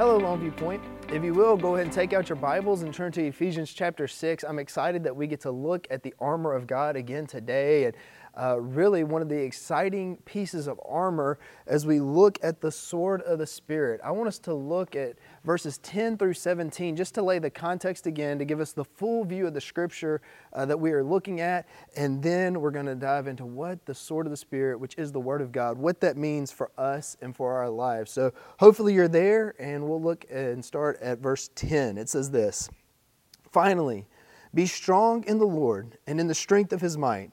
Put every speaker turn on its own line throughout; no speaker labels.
Hello, Longview Point. If you will, go ahead and take out your Bibles and turn to Ephesians chapter 6. I'm excited that we get to look at the armor of God again today. And uh, really, one of the exciting pieces of armor as we look at the sword of the Spirit. I want us to look at verses 10 through 17 just to lay the context again, to give us the full view of the scripture uh, that we are looking at. And then we're going to dive into what the sword of the Spirit, which is the Word of God, what that means for us and for our lives. So hopefully you're there, and we'll look and start at verse 10. It says this Finally, be strong in the Lord and in the strength of his might.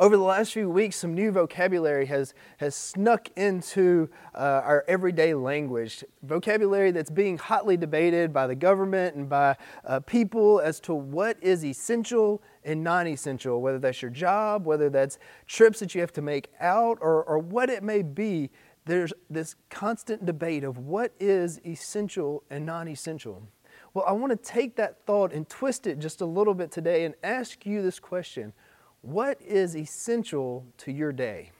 Over the last few weeks, some new vocabulary has, has snuck into uh, our everyday language. Vocabulary that's being hotly debated by the government and by uh, people as to what is essential and non essential, whether that's your job, whether that's trips that you have to make out, or, or what it may be. There's this constant debate of what is essential and non essential. Well, I want to take that thought and twist it just a little bit today and ask you this question what is essential to your day?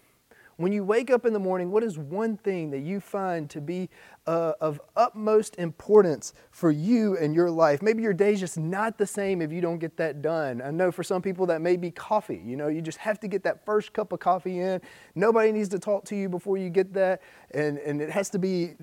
When you wake up in the morning, what is one thing that you find to be uh, of utmost importance for you and your life? Maybe your day's just not the same if you don't get that done. I know for some people that may be coffee. You know, you just have to get that first cup of coffee in. Nobody needs to talk to you before you get that, and, and it has to be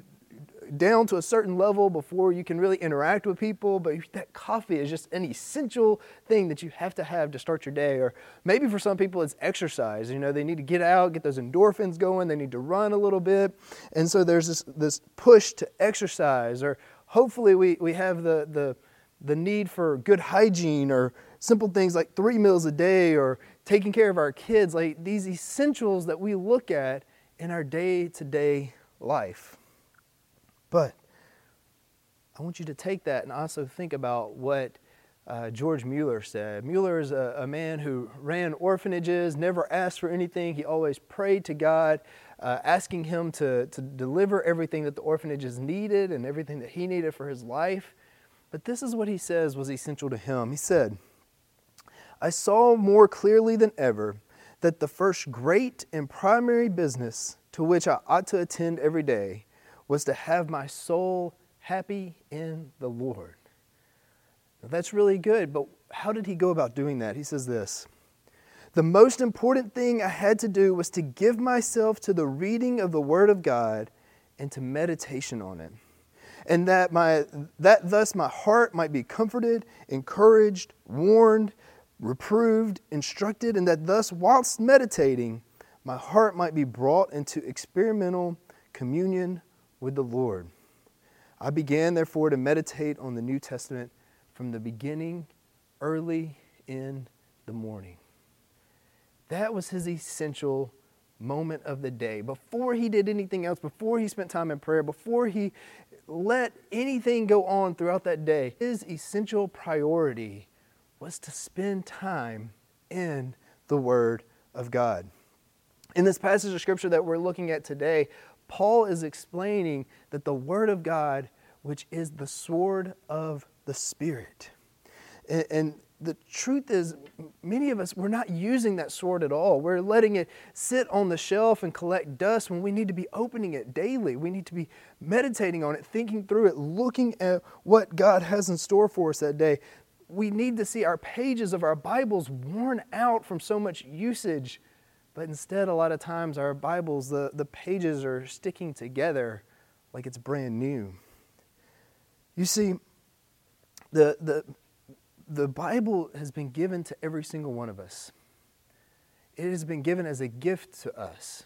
down to a certain level before you can really interact with people, but that coffee is just an essential thing that you have to have to start your day. Or maybe for some people it's exercise. You know, they need to get out, get those endorphins going, they need to run a little bit. And so there's this, this push to exercise. Or hopefully we, we have the, the, the need for good hygiene or simple things like three meals a day or taking care of our kids, like these essentials that we look at in our day to day life. But I want you to take that and also think about what uh, George Mueller said. Mueller is a, a, man who ran orphanages, never asked for anything. He always prayed to God, uh, asking Him to, to deliver everything that the orphanages needed and everything that he needed for his life. But this is what he says was essential to him. He said, I saw more clearly than ever that the first great and primary business to which I ought to attend every day was to have my soul happy in the Lord. Now, that's really good, but how did he go about doing that? He says this The most important thing I had to do was to give myself to the reading of the Word of God and to meditation on it. And that, my, that thus my heart might be comforted, encouraged, warned, reproved, instructed, and that thus, whilst meditating, my heart might be brought into experimental communion with the Lord. I began, therefore, to meditate on the New Testament from the beginning, early in the morning. That was his essential moment of the day. Before he did anything else, before he spent time in prayer, before he let anything go on throughout that day, his essential priority was to spend time in the Word of God. In this passage of Scripture that we're looking at today, Paul is explaining that the Word of God, which is the sword of the Spirit, and, and the truth is, many of us, we're not using that sword at all. We're letting it sit on the shelf and collect dust when we need to be opening it daily. We need to be meditating on it, thinking through it, looking at what God has in store for us that day. We need to see our pages of our Bibles worn out from so much usage but instead, a lot of times, our Bibles, the, the pages are sticking together like it's brand new. You see, the, the, the Bible has been given to every single one of us. it has been given as a gift to us.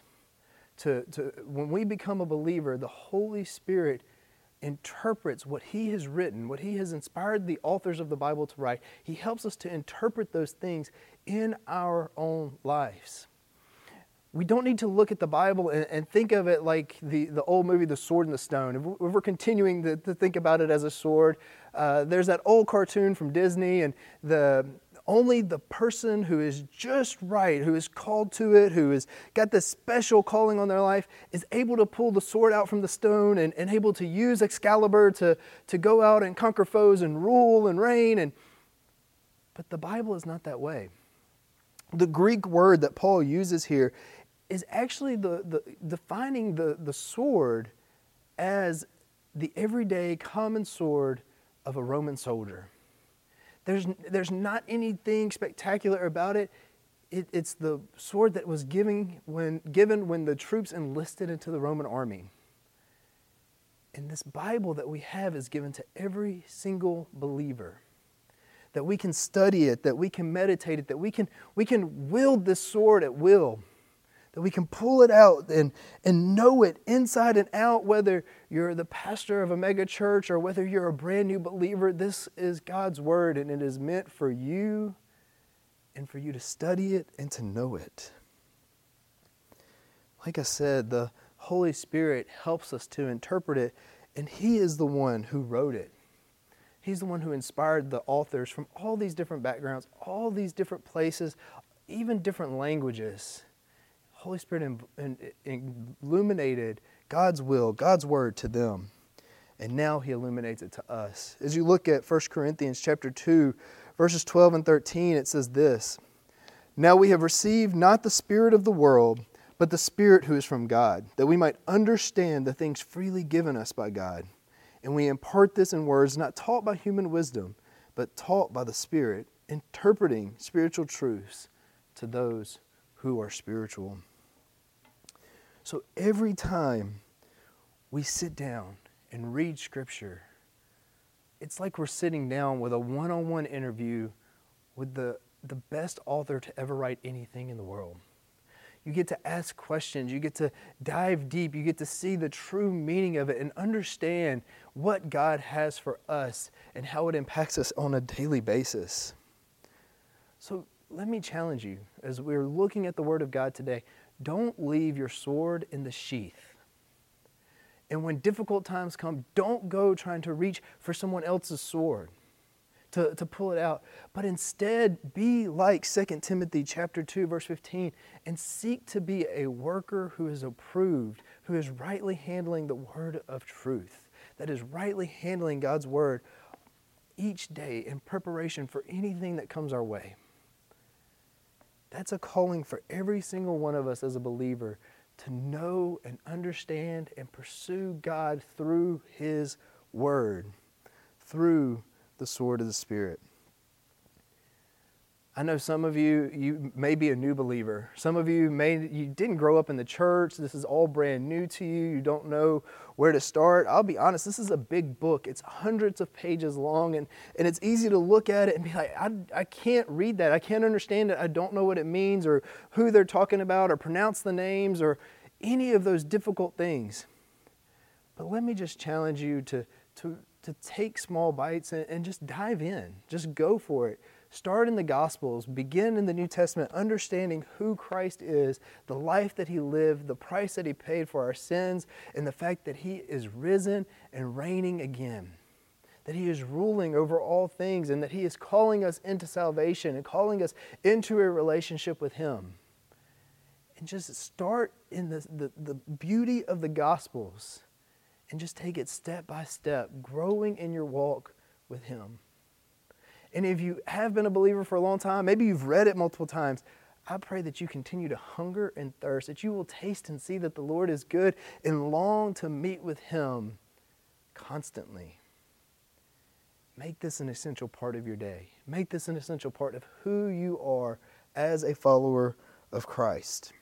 To, to, when we become a believer, the Holy Spirit interprets what He has written, what He has inspired the authors of the Bible to write. He helps us to interpret those things in our own lives. We don't need to look at the Bible and, and think of it like the, the old movie, The Sword and the Stone. If we're continuing to, to think about it as a sword, uh, there's that old cartoon from Disney, and the only the person who is just right, who is called to it, who has got this special calling on their life, is able to pull the sword out from the stone and, and able to use Excalibur to, to go out and conquer foes and rule and reign. And, but the Bible is not that way. The Greek word that Paul uses here is actually the, the, defining the, the sword as the everyday common sword of a Roman soldier. There's, there's not anything spectacular about it. it. It's the sword that was giving when, given when the troops enlisted into the Roman army. And this Bible that we have is given to every single believer. That we can study it, that we can meditate it, that we can, we can wield this sword at will that we can pull it out and, and know it inside and out, whether you're the pastor of a mega church or whether you're a brand new believer. This is God's word, and it is meant for you and for you to study it and to know it. Like I said, the Holy Spirit helps us to interpret it, and He is the one who wrote it. He's the one who inspired the authors from all these different backgrounds, all these different places, even different languages. Holy Spirit illuminated God's will, God's word to them. And now he illuminates it to us. As you look at 1 Corinthians chapter 2, verses 12 and 13, it says this Now we have received not the Spirit of the world, but the Spirit who is from God, that we might understand the things freely given us by God. And we impart this in words not taught by human wisdom, but taught by the Spirit, interpreting spiritual truths to those who are spiritual. So every time we sit down and read Scripture, it's like we're sitting down with a one on one interview with the, the best author to ever write anything in the world. You get to ask questions, you get to dive deep, you get to see the true meaning of it and understand what God has for us and how it impacts us on a daily basis. So let me challenge you as we're looking at the Word of God today don't leave your sword in the sheath. And when difficult times come, don't go trying to reach for someone else's sword to, to pull it out. But instead, be like 2 Timothy chapter 2, verse 15, and seek to be a worker who is approved, who is rightly handling the word of truth, that is rightly handling God's word each day in preparation for anything that comes our way. That's a calling for every single one of us as a believer to know and understand and pursue God through His Word, through the sword of the Spirit. I know some of you, you may be a new believer. Some of you may, you didn't grow up in the church. This is all brand new to you. You don't know where to start. I'll be honest, this is a big book. It's hundreds of pages long, and, and it's easy to look at it and be like, I, I can't read that. I can't understand it. I don't know what it means or who they're talking about or pronounce the names or any of those difficult things. But let me just challenge you to, to, to take small bites and, and just dive in. Just go for it Start in the Gospels, begin in the New Testament, understanding who Christ is, the life that He lived, the price that He paid for our sins, and the fact that He is risen and reigning again. That He is ruling over all things, and that He is calling us into salvation and calling us into a relationship with Him. And just start in the, the, the beauty of the Gospels and just take it step by step, growing in your walk with Him. And if you have been a believer for a long time, maybe you've read it multiple times, I pray that you continue to hunger and thirst, that you will taste and see that the Lord is good and long to meet with Him constantly. Make this an essential part of your day. Make this an essential part of who you are as a follower of Christ.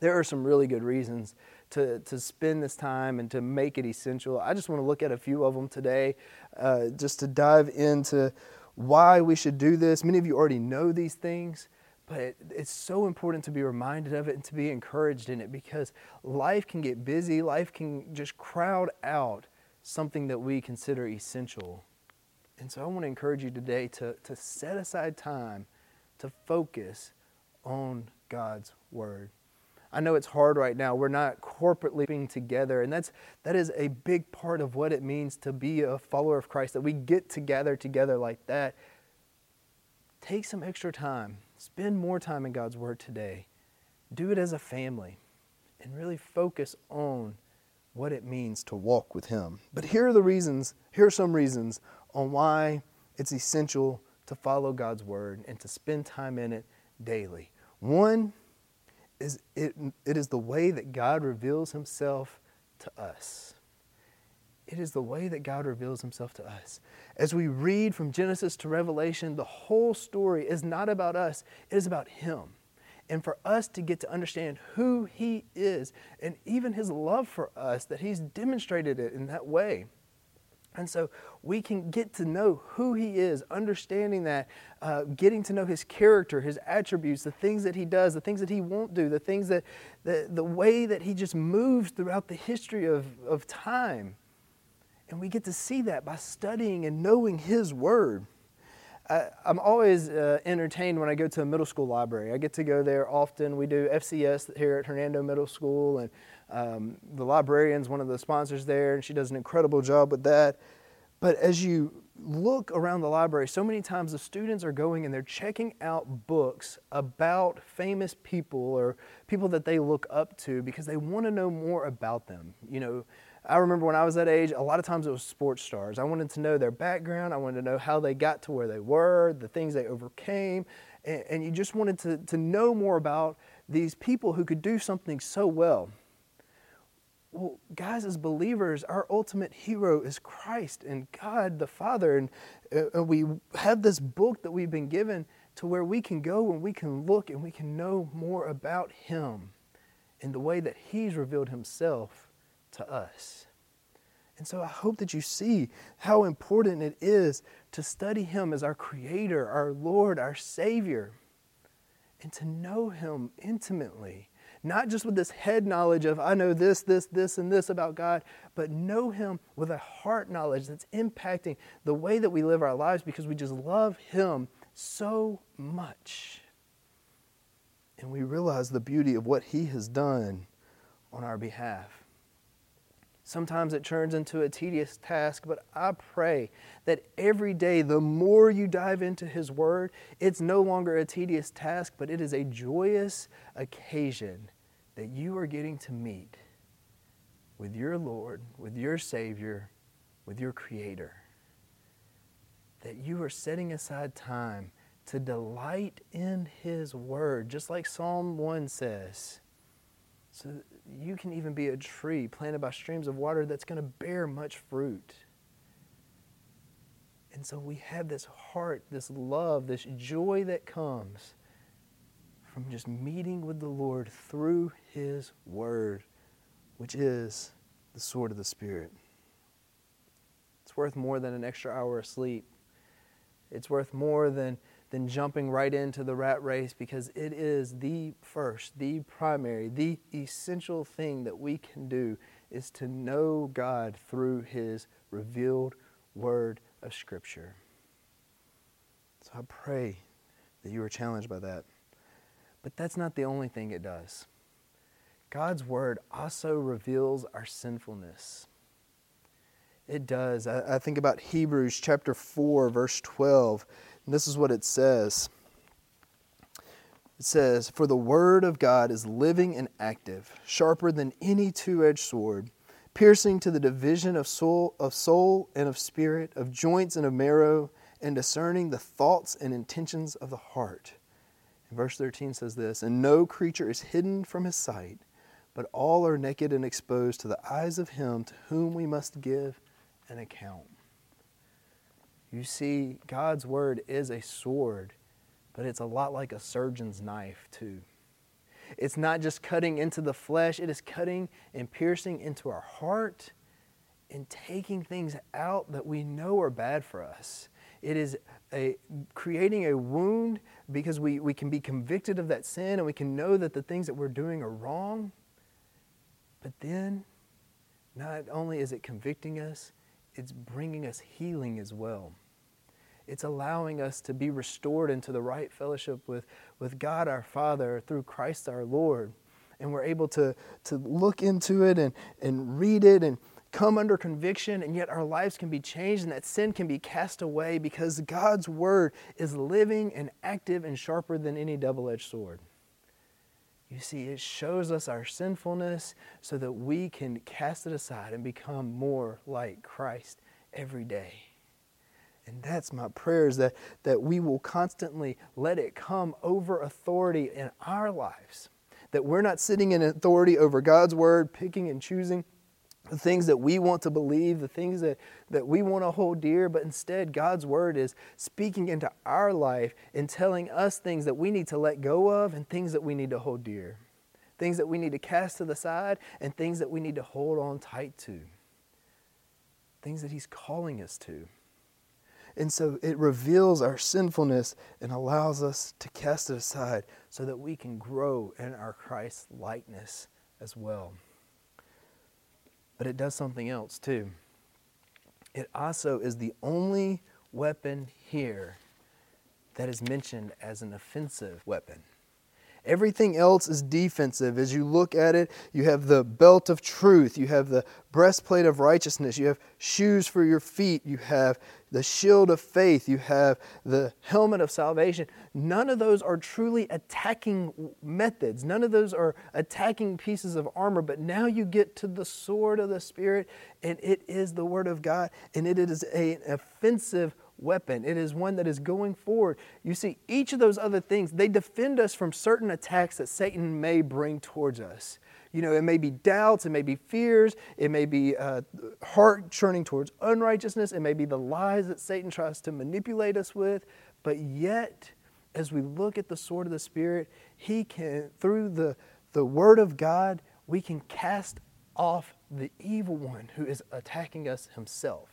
There are some really good reasons to, to spend this time and to make it essential. I just want to look at a few of them today, uh, just to dive into why we should do this. Many of you already know these things, but it's so important to be reminded of it and to be encouraged in it because life can get busy, life can just crowd out something that we consider essential. And so I want to encourage you today to, to set aside time to focus on God's Word. I know it's hard right now. We're not corporately being together, and that's that is a big part of what it means to be a follower of Christ. That we get together together like that. Take some extra time. Spend more time in God's Word today. Do it as a family, and really focus on what it means to walk with Him. But here are the reasons. Here are some reasons on why it's essential to follow God's Word and to spend time in it daily. One is it, it is the way that God reveals himself to us. It is the way that God reveals himself to us. As we read from Genesis to Revelation, the whole story is not about us, it is about him. And for us to get to understand who he is and even his love for us, that he's demonstrated it in that way. And so we can get to know who He is, understanding that, uh, getting to know His character, His attributes, the things that He does, the things that He won't do, the things that, the, the way that He just moves throughout the history of, of time. And we get to see that by studying and knowing His Word. I, am always uh, entertained when I go to a middle school library. I get to go there often. We do FCS here at Hernando Middle School, and um, the librarian's one of the sponsors there, and she does an incredible job with that. But as you look around the library, so many times the students are going and they're checking out books about famous people or people that they look up to because they want to know more about them. You know, I remember when I was that age, a lot of times it was sports stars. I wanted to know their background, I wanted to know how they got to where they were, the things they overcame, and, and you just wanted to, to know more about these people who could do something so well. Well, guys, as believers, our ultimate hero is Christ and God the Father. And, uh, and we have this book that we've been given to where we can go and we can look and we can know more about Him in the way that He's revealed Himself to us. And so I hope that you see how important it is to study Him as our Creator, our Lord, our Savior, and to know Him intimately not just with this head knowledge of, I know this, this, this, and this about God, but know Him with a heart knowledge that's impacting the way that we live our lives because we just love Him so much. And we realize the beauty of what He has done on our behalf. Sometimes it turns into a tedious task, but I pray that every day, the more you dive into His Word, it's no longer a tedious task, but it is a joyous occasion that you are getting to meet with your Lord, with your Savior, with your Creator. That you are setting aside time to delight in His Word, just like Psalm 1 says. So you can even be a tree planted by streams of water that's going to bear much fruit. And so we have this heart, this love, this joy that comes from just meeting with the Lord through His Word, which is the sword of the Spirit. It's worth more than an extra hour of sleep. It's worth more than, than jumping right into the rat race because it is the first, the primary, the essential thing that we can do is to know God through His revealed Word of Scripture. So I pray that you are challenged by that. But that's not the only thing it does. God's Word also reveals our sinfulness. It does. I, I, think about Hebrews chapter 4, verse 12, and this is what it says. It says, For the Word of God is living and active, sharper than any two edged sword, piercing to the division of soul, of soul and of spirit, of joints and of marrow, and discerning the thoughts and intentions of the heart. And Verse 13 says this And no creature is hidden from his sight, but all are naked and exposed to the eyes of him to whom we must give an account. You see, God's word is a sword, but it's a lot like a surgeon's knife, too. It's not just cutting into the flesh, it is cutting and piercing into our heart and taking things out that we know are bad for us It is a, creating a wound because we, we can be convicted of that sin and we can know that the things that we're doing are wrong. But then, not only is it convicting us, it's bringing us healing as well. It's allowing us to be restored into the right fellowship with, with God our Father through Christ our Lord. And we're able to, to look into it and, and read it and come under conviction, and yet our lives can be changed and that sin can be cast away because God's Word is living and active and sharper than any double edged sword. You see, it shows us our sinfulness so that we can cast it aside and become more like Christ every day. And that's my prayer is that, that we will constantly let it come over authority in our lives. That we're not sitting in authority over God's word, picking and choosing the things that we want to believe, the things that, that we want to hold dear, but instead God's word is speaking into our life and telling us things that we need to let go of and things that we need to hold dear. Things that we need to cast to the side and things that we need to hold on tight to. Things that He's calling us to. And so it reveals our sinfulness and allows us to cast it aside so that we can grow in our Christ likeness as well. But it does something else too. It also is the only weapon here that is mentioned as an offensive weapon. Everything else is defensive. As you look at it, you have the belt of truth, you have the breastplate of righteousness, you have shoes for your feet, you have the shield of faith, you have the helmet of salvation. None of those are truly attacking methods. None of those are attacking pieces of armor. But now you get to the sword of the Spirit, and it is the Word of God, and it is an offensive weapon. It is one that is going forward. You see, each of those other things, they defend us from certain attacks that Satan may bring towards us. You know, it may be doubts, it may be fears, it may be uh, heart churning towards unrighteousness, it may be the lies that Satan tries to manipulate us with. But yet, as we look at the sword of the Spirit, he can, through the, the Word of God, we can cast off the evil one who is attacking us himself.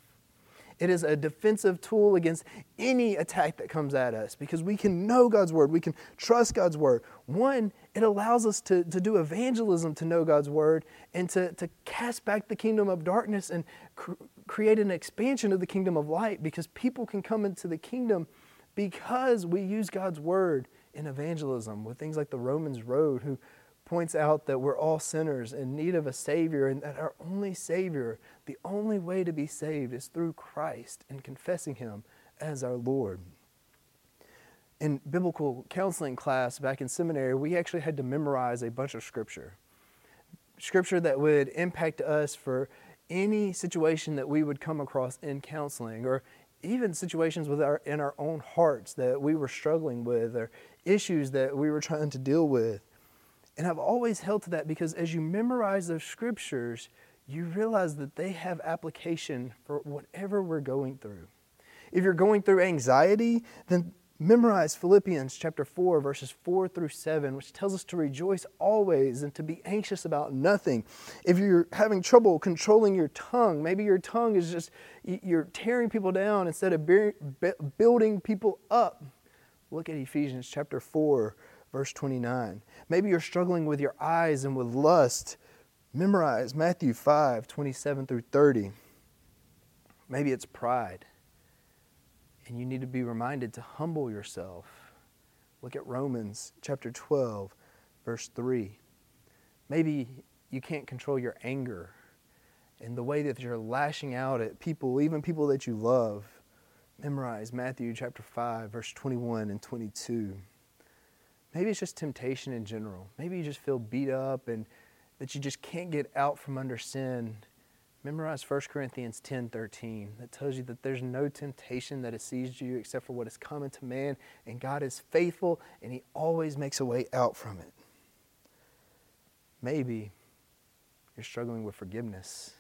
It is a defensive tool against any attack that comes at us because we can know God's word. We can trust God's word. One, it allows us to, to do evangelism to know God's word and to, to cast back the kingdom of darkness and cr- create an expansion of the kingdom of light because people can come into the kingdom because we use God's word in evangelism with things like the Romans Road, who points out that we're all sinners in need of a Savior and that our only Savior, the only way to be saved, is through Christ and confessing Him as our Lord. In biblical counseling class back in seminary, we actually had to memorize a bunch of scripture. Scripture that would impact us for any situation that we would come across in counseling or even situations with our, in our own hearts that we were struggling with or issues that we were trying to deal with. And I've always held to that because as you memorize those scriptures, you realize that they have application for whatever we're going through. If you're going through anxiety, then memorize Philippians chapter 4 verses 4 through 7 which tells us to rejoice always and to be anxious about nothing. If you're having trouble controlling your tongue, maybe your tongue is just you're tearing people down instead of building people up. Look at Ephesians chapter 4 verse 29. Maybe you're struggling with your eyes and with lust. Memorize Matthew 5 27 through 30. Maybe it's pride, and you need to be reminded to humble yourself. Look at Romans chapter 12, verse 3. Maybe you can't control your anger and the way that you're lashing out at people, even people that you love. Memorize Matthew chapter 5, verse 21 and 22. Maybe it's just temptation in general. Maybe you just feel beat up and that you just can't get out from under sin. Memorize 1 Corinthians 10 13. That tells you that there's no temptation that has seized you except for what is common to man, and God is faithful and He always makes a way out from it. Maybe you're struggling with forgiveness.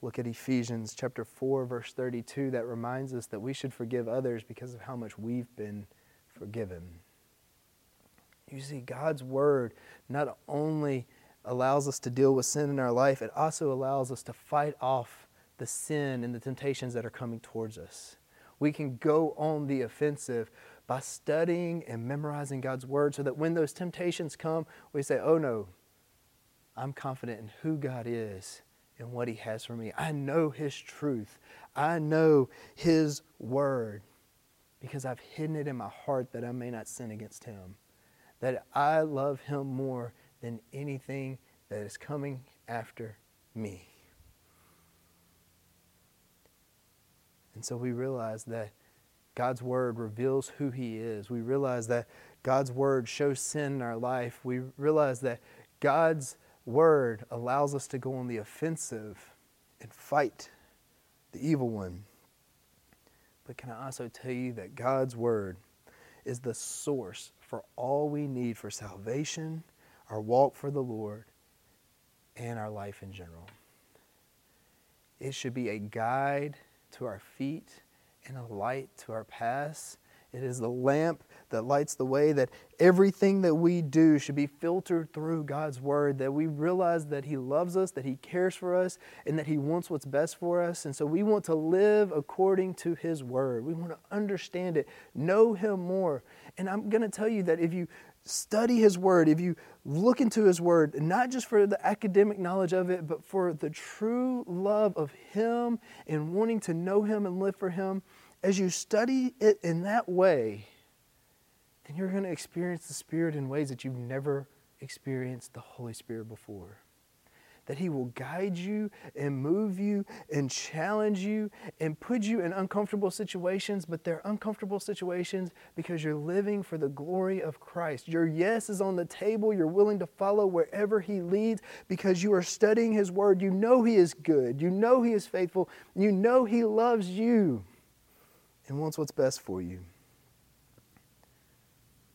Look at Ephesians chapter 4 verse 32 that reminds us that we should forgive others because of how much we've been forgiven. You see, God's Word not only allows us to deal with sin in our life, it also allows us to fight off the sin and the temptations that are coming towards us. We can go on the offensive by studying and memorizing God's word so that when those temptations come, we say, oh no, I'm confident in who God is and what He has for me. I know His truth. I know His word because I've hidden it in my heart that I may not sin against Him. That I love Him more than anything that is coming after me. And so we realize that God's Word reveals who He is. We realize that God's Word shows sin in our life. We realize that God's Word allows us to go on the offensive and fight the evil one. But can I also tell you that God's Word is the source for all we need for salvation, our walk for the Lord, and our life in general? It should be a guide to our feet and a light to our paths. It is the lamp that lights the way, that everything that we do should be filtered through God's Word, that we realize that He loves us, that He cares for us, and that He wants what's best for us. And so we want to live according to His Word. We want to understand it, know Him more. And I'm going to tell you that if you study His Word, if you look into His Word, not just for the academic knowledge of it, but for the true love of Him and wanting to know Him and live for Him, as you study it in that way, then you're going to experience the Spirit in ways that you've never experienced the Holy Spirit before that He will guide you and move you and challenge you and put you in uncomfortable situations, but they're uncomfortable situations because you're living for the glory of Christ. Your yes is on the table. You're willing to follow wherever He leads because you are studying His Word. You know He is good. You know He is faithful. You know He loves you and wants what's best for you.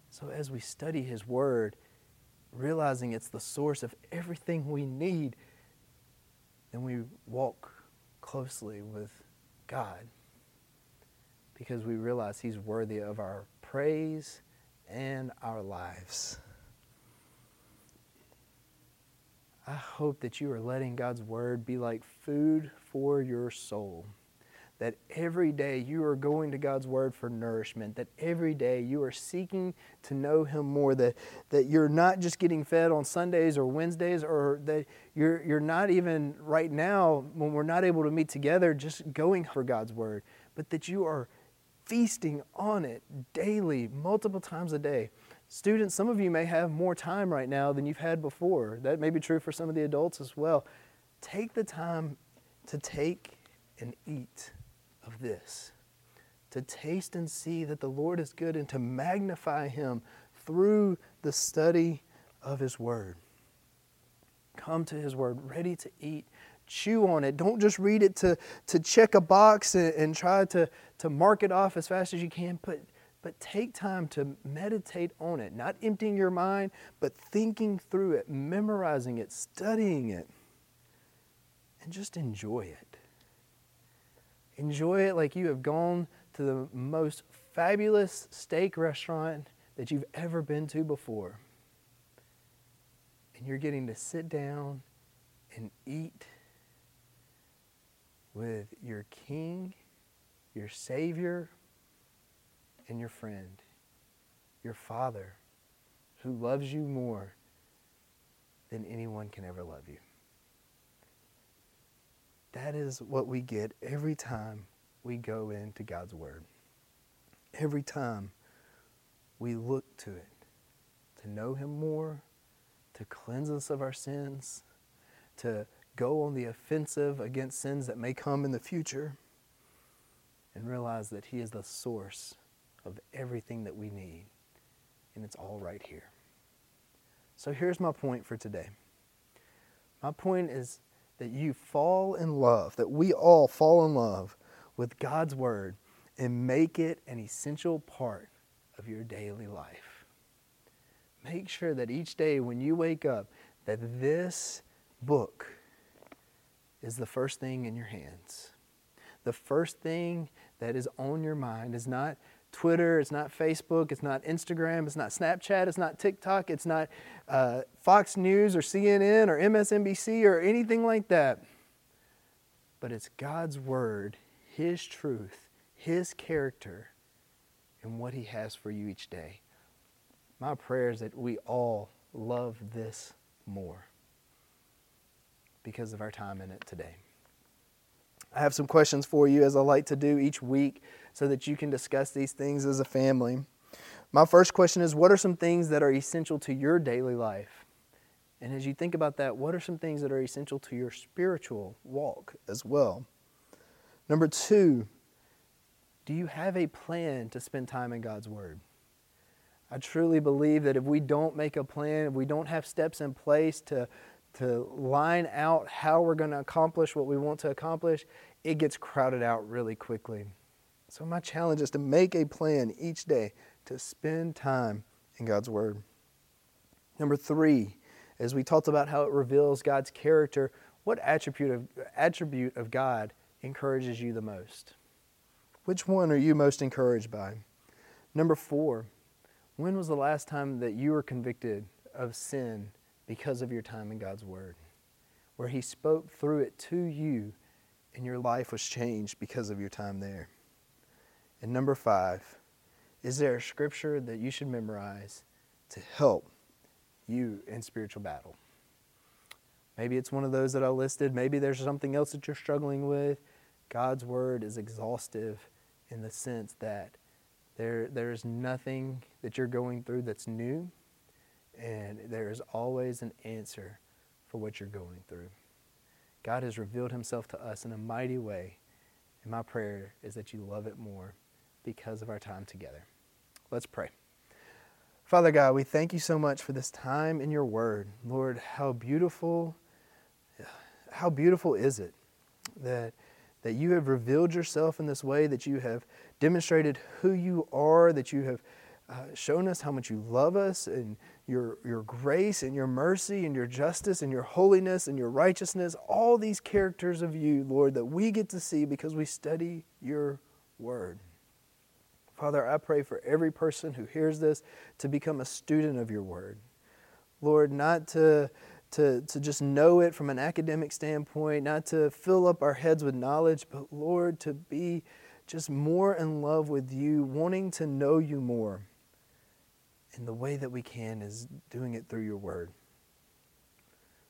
So as we study His Word, realizing it's the source of everything we need, then we walk closely with God because we realize He's worthy of our praise and our lives. I hope that you are letting God's Word be like food for your soul that every day you are going to God's Word for nourishment, that every day you are seeking to know Him more, that, that you're not just getting fed on Sundays or Wednesdays, or that you're, you're not even right now, when we're not able to meet together, just going for God's Word, but that you are feasting on it daily, multiple times a day. Students, some of you may have more time right now than you've had before. That may be true for some of the adults as well. Take the time to take and eat of this to taste and see that the Lord is good and to magnify Him through the study of His Word. Come to His Word ready to eat. Chew on it. Don't just read it to, to check a box and, and try to, to mark it off as fast as you can, but, but take time to meditate on it. Not emptying your mind, but thinking through it, memorizing it, studying it, and just enjoy it. Enjoy it like you have gone to the most fabulous steak restaurant that you've ever been to before. And you're getting to sit down and eat with your king, your savior, and your friend, your father, who loves you more than anyone can ever love you. That is what we get every time we go into God's Word. Every time we look to it to know Him more, to cleanse us of our sins, to go on the offensive against sins that may come in the future, and realize that He is the source of everything that we need. And it's all right here. So here's my point for today. My point is that you fall in love, that we all fall in love with God's Word and make it an essential part of your daily life. Make sure that each day when you wake up, that this book is the first thing in your hands. The first thing that is on your mind is not Twitter, it's not Facebook, it's not Instagram, it's not Snapchat, it's not TikTok, it's not uh, Fox News or CNN or MSNBC or anything like that. But it's God's Word, His truth, His character and what He has for you each day. My prayer is that we all love this more because of our time in it today. I have some questions for you, as I like to do each week, so that you can discuss these things as a family. My first question is What are some things that are essential to your daily life? And as you think about that, what are some things that are essential to your spiritual walk as well? Number two, do you have a plan to spend time in God's Word? I truly believe that if we don't make a plan, if we don't have steps in place to, to line out how we're going to accomplish what we want to accomplish, it gets crowded out really quickly. So, my challenge is to make a plan each day to spend time in God's Word. Number three, as we talked about how it reveals God's character, what attribute of, attribute of God encourages you the most? Which one are you most encouraged by? Number four, when was the last time that you were convicted of sin because of your time in God's Word? Where He spoke through it to you and your life was changed because of your time there. And number five, is there a scripture that you should memorize to help you in spiritual battle? Maybe it's one of those that I listed. Maybe there's something else that you're struggling with. God's word is exhaustive in the sense that there, there is nothing that you're going through that's new, and there is always an answer for what you're going through. God has revealed himself to us in a mighty way, and my prayer is that you love it more because of our time together. Let's pray. Father God, we thank you so much for this time in your word. Lord, how beautiful, how beautiful is it that, that you have revealed yourself in this way, that you have demonstrated who you are, that you have uh, shown us how much you love us and your, your grace and your mercy and your justice and your holiness and your righteousness, all these characters of you, Lord, that we get to see because we study your word. Father, I pray for every person who hears this to become a student of your word. Lord, not to, to, to just know it from an academic standpoint, not to fill up our heads with knowledge, but Lord, to be just more in love with you, wanting to know you more. And the way that we can is doing it through your word.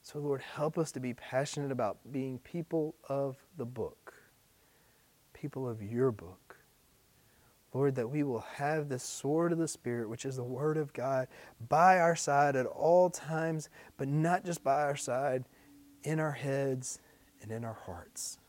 So, Lord, help us to be passionate about being people of the book, people of your book. Lord, that we will have the sword of the Spirit, which is the Word of God, by our side at all times, but not just by our side, in our heads and in our hearts.